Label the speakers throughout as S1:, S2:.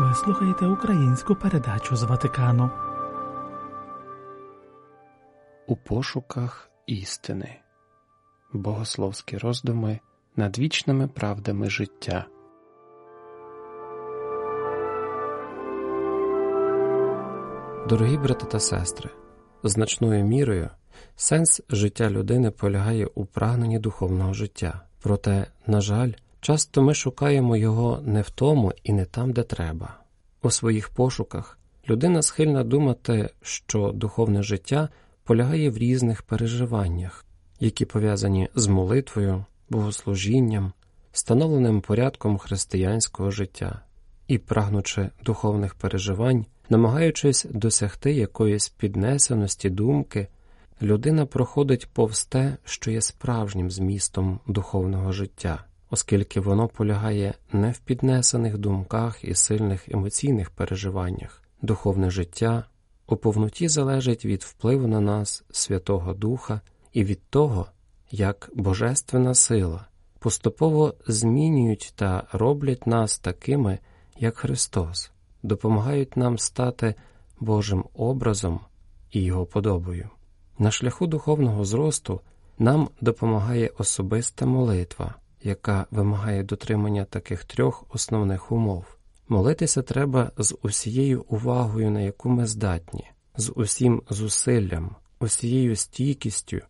S1: Ви слухаєте українську передачу з Ватикану.
S2: У пошуках істини. Богословські роздуми над вічними правдами життя. Дорогі брати та сестри, значною мірою сенс життя людини полягає у прагненні духовного життя. Проте, на жаль, часто ми шукаємо його не в тому і не там, де треба. У своїх пошуках людина схильна думати, що духовне життя полягає в різних переживаннях, які пов'язані з молитвою, богослужінням, встановленим порядком християнського життя і, прагнучи духовних переживань, намагаючись досягти якоїсь піднесеності думки, людина проходить повз те, що є справжнім змістом духовного життя, оскільки воно полягає не в піднесених думках і сильних емоційних переживаннях, духовне життя у повноті залежить від впливу на нас Святого Духа і від того, як Божественна сила поступово змінюють та роблять нас такими, як Христос, допомагають нам стати Божим образом і Його подобою. На шляху духовного зросту нам допомагає особиста молитва, яка вимагає дотримання таких трьох основних умов. Молитися треба з усією увагою, на яку ми здатні, з усім зусиллям, усією стійкістю,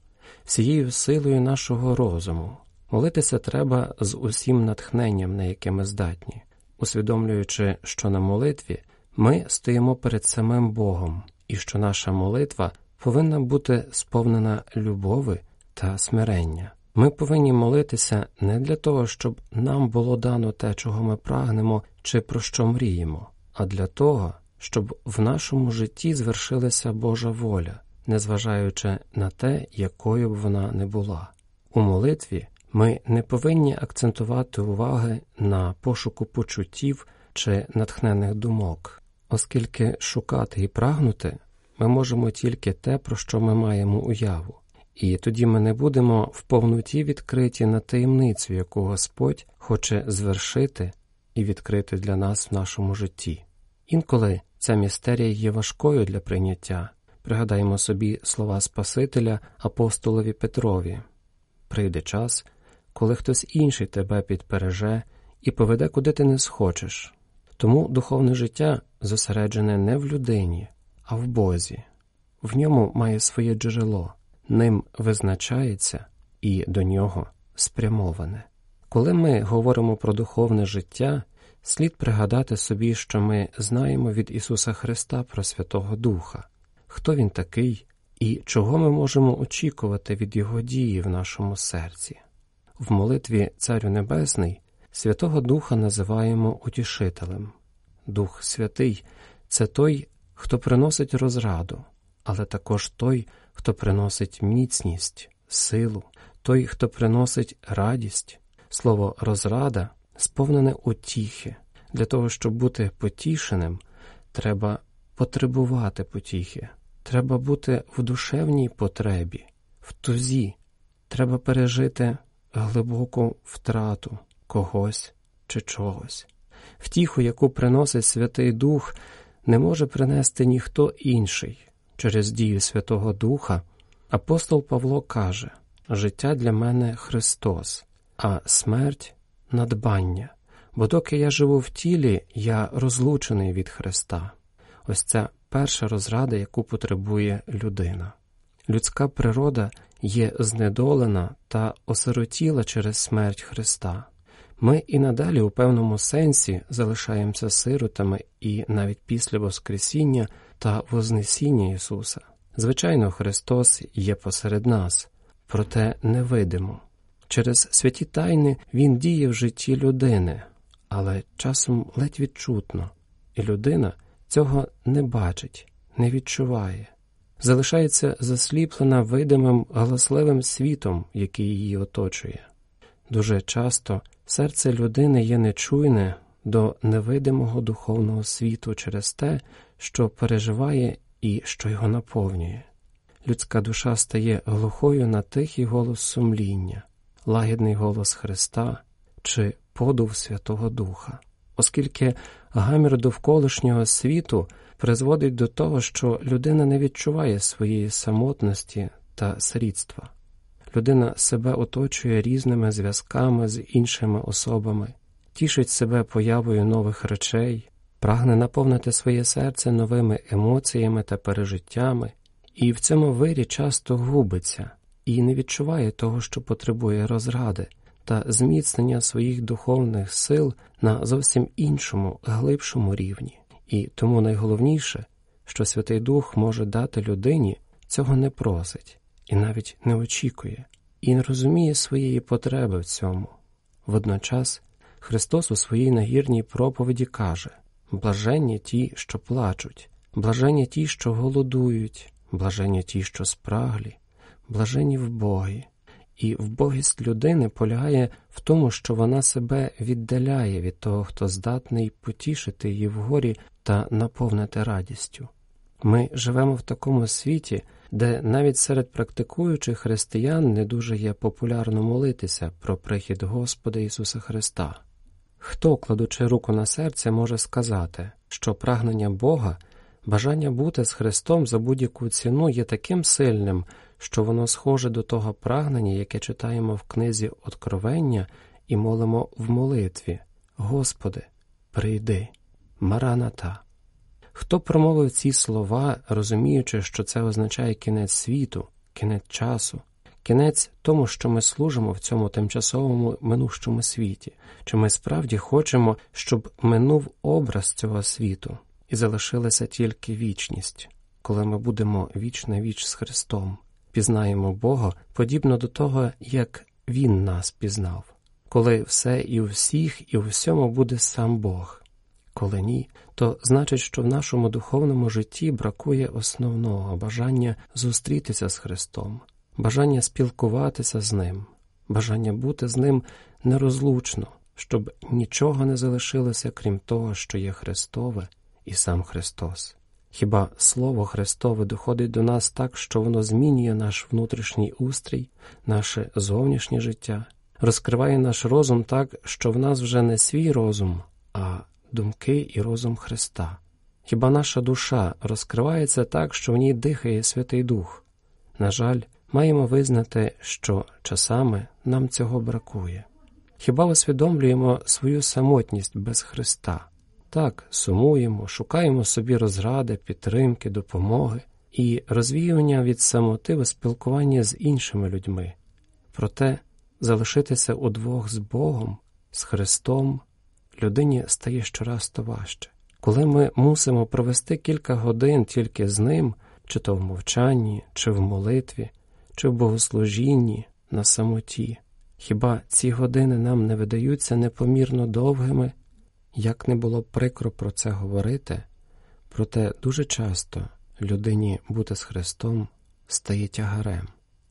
S2: всією силою нашого розуму. Молитися треба з усім натхненням, на яке ми здатні, усвідомлюючи, що на молитві ми стоїмо перед самим Богом і що наша молитва повинна бути сповнена любови та смирення. Ми повинні молитися не для того, щоб нам було дано те, чого ми прагнемо чи про що мріємо, а для того, щоб в нашому житті звершилася Божа воля, незважаючи на те, якою б вона не була. У молитві ми не повинні акцентувати уваги на пошуку почуттів чи натхнених думок, оскільки шукати і прагнути ми можемо тільки те, про що ми маємо уяву, і тоді ми не будемо в повноті відкриті на таємницю, яку Господь хоче звершити і відкрити для нас в нашому житті. Інколи ця містерія є важкою для прийняття. Пригадаємо собі слова Спасителя апостолові Петрові прийде час, коли хтось інший тебе підпереже і поведе, куди ти не схочеш. Тому духовне життя зосереджене не в людині, а в Бозі. В ньому має своє джерело, ним визначається і до нього спрямоване. Коли ми говоримо про духовне життя, слід пригадати собі, що ми знаємо від Ісуса Христа про Святого Духа, хто Він такий і чого ми можемо очікувати від Його дії в нашому серці. В молитві Царю Небесний Святого Духа називаємо утішителем. Дух Святий це той, хто приносить розраду, але також той, хто приносить міцність, силу, той, хто приносить радість. Слово розрада сповнене утіхи. Для того, щоб бути потішеним, треба потребувати потіхи, треба бути в душевній потребі, в тузі, треба пережити глибоку втрату когось чи чогось. Втіху, яку приносить Святий Дух, не може принести ніхто інший. Через дію Святого Духа апостол Павло каже: життя для мене Христос, а смерть надбання, бо доки я живу в тілі, я розлучений від Христа. Ось ця перша розрада, яку потребує людина. Людська природа є знедолена та осиротіла через смерть Христа. Ми і надалі у певному сенсі залишаємося сиротами і навіть після Воскресіння та Вознесіння Ісуса. Звичайно, Христос є посеред нас, проте невидимо. Через святі тайни Він діє в житті людини, але часом ледь відчутно, і людина цього не бачить, не відчуває, залишається засліплена видимим галасливим світом, який її оточує. Дуже часто серце людини є нечуйне до невидимого духовного світу через те, що переживає і що його наповнює. Людська душа стає глухою на тихий голос сумління, лагідний голос Христа чи подув Святого Духа. оскільки гамір довколишнього світу призводить до того, що людина не відчуває своєї самотності та сирітства. Людина себе оточує різними зв'язками з іншими особами, тішить себе появою нових речей, прагне наповнити своє серце новими емоціями та пережиттями, і в цьому вирі часто губиться і не відчуває того, що потребує розради та зміцнення своїх духовних сил на зовсім іншому, глибшому рівні. І тому найголовніше, що Святий Дух може дати людині, цього не просить і навіть не очікує, і не розуміє своєї потреби в цьому. Водночас Христос у своїй нагірній проповіді каже блаженні ті, що плачуть, блаженні ті, що голодують, блаженні ті, що спраглі, блаженні в Богі. І вбогість людини полягає в тому, що вона себе віддаляє від того, хто здатний потішити її вгорі та наповнити радістю. Ми живемо в такому світі, де навіть серед практикуючих християн не дуже є популярно молитися про прихід Господа Ісуса Христа. Хто, кладучи руку на серце, може сказати, що прагнення Бога, бажання бути з Христом за будь-яку ціну є таким сильним, що воно схоже до того прагнення, яке читаємо в книзі Откровення і молимо в молитві Господи, прийди, Мараната. Хто промовив ці слова, розуміючи, що це означає кінець світу, кінець часу, кінець тому, що ми служимо в цьому тимчасовому минущому світі, чи ми справді хочемо, щоб минув образ цього світу і залишилася тільки вічність, коли ми будемо віч на віч з Христом, пізнаємо Бога подібно до того, як Він нас пізнав, коли все і у всіх, і у всьому буде сам Бог. Коли ні, то значить, що в нашому духовному житті бракує основного бажання зустрітися з Христом, бажання спілкуватися з Ним, бажання бути з Ним нерозлучно, щоб нічого не залишилося, крім того, що є Христове і сам Христос. Хіба Слово Христове доходить до нас так, що воно змінює наш внутрішній устрій, наше зовнішнє життя, розкриває наш розум так, що в нас вже не свій розум, а думки і розум Христа. Хіба наша душа розкривається так, що в ній дихає Святий Дух? На жаль, маємо визнати, що часами нам цього бракує. Хіба усвідомлюємо свою самотність без Христа? Так, сумуємо, шукаємо собі розради, підтримки, допомоги і розвіювання від самоти в спілкуванні з іншими людьми, проте залишитися удвох з Богом, з Христом людині стає щораз то важче. Коли ми мусимо провести кілька годин тільки з ним, чи то в мовчанні, чи в молитві, чи в богослужінні на самоті, хіба ці години нам не видаються непомірно довгими, як не було прикро про це говорити, проте дуже часто людині бути з Христом стає тягарем,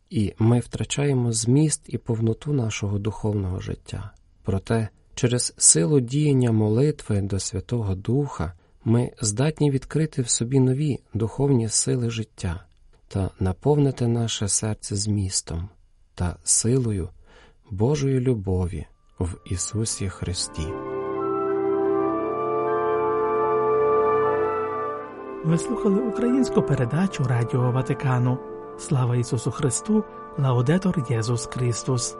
S2: і ми втрачаємо зміст і повноту нашого духовного життя. Проте Через силу діяння молитви до Святого Духа ми здатні відкрити в собі нові духовні сили життя та наповнити наше серце змістом та силою Божої любові в Ісусі Христі.
S1: Ви слухали українську передачу Радіо Ватикану. Слава Ісусу Христу, Лаудетор Єсус Христос.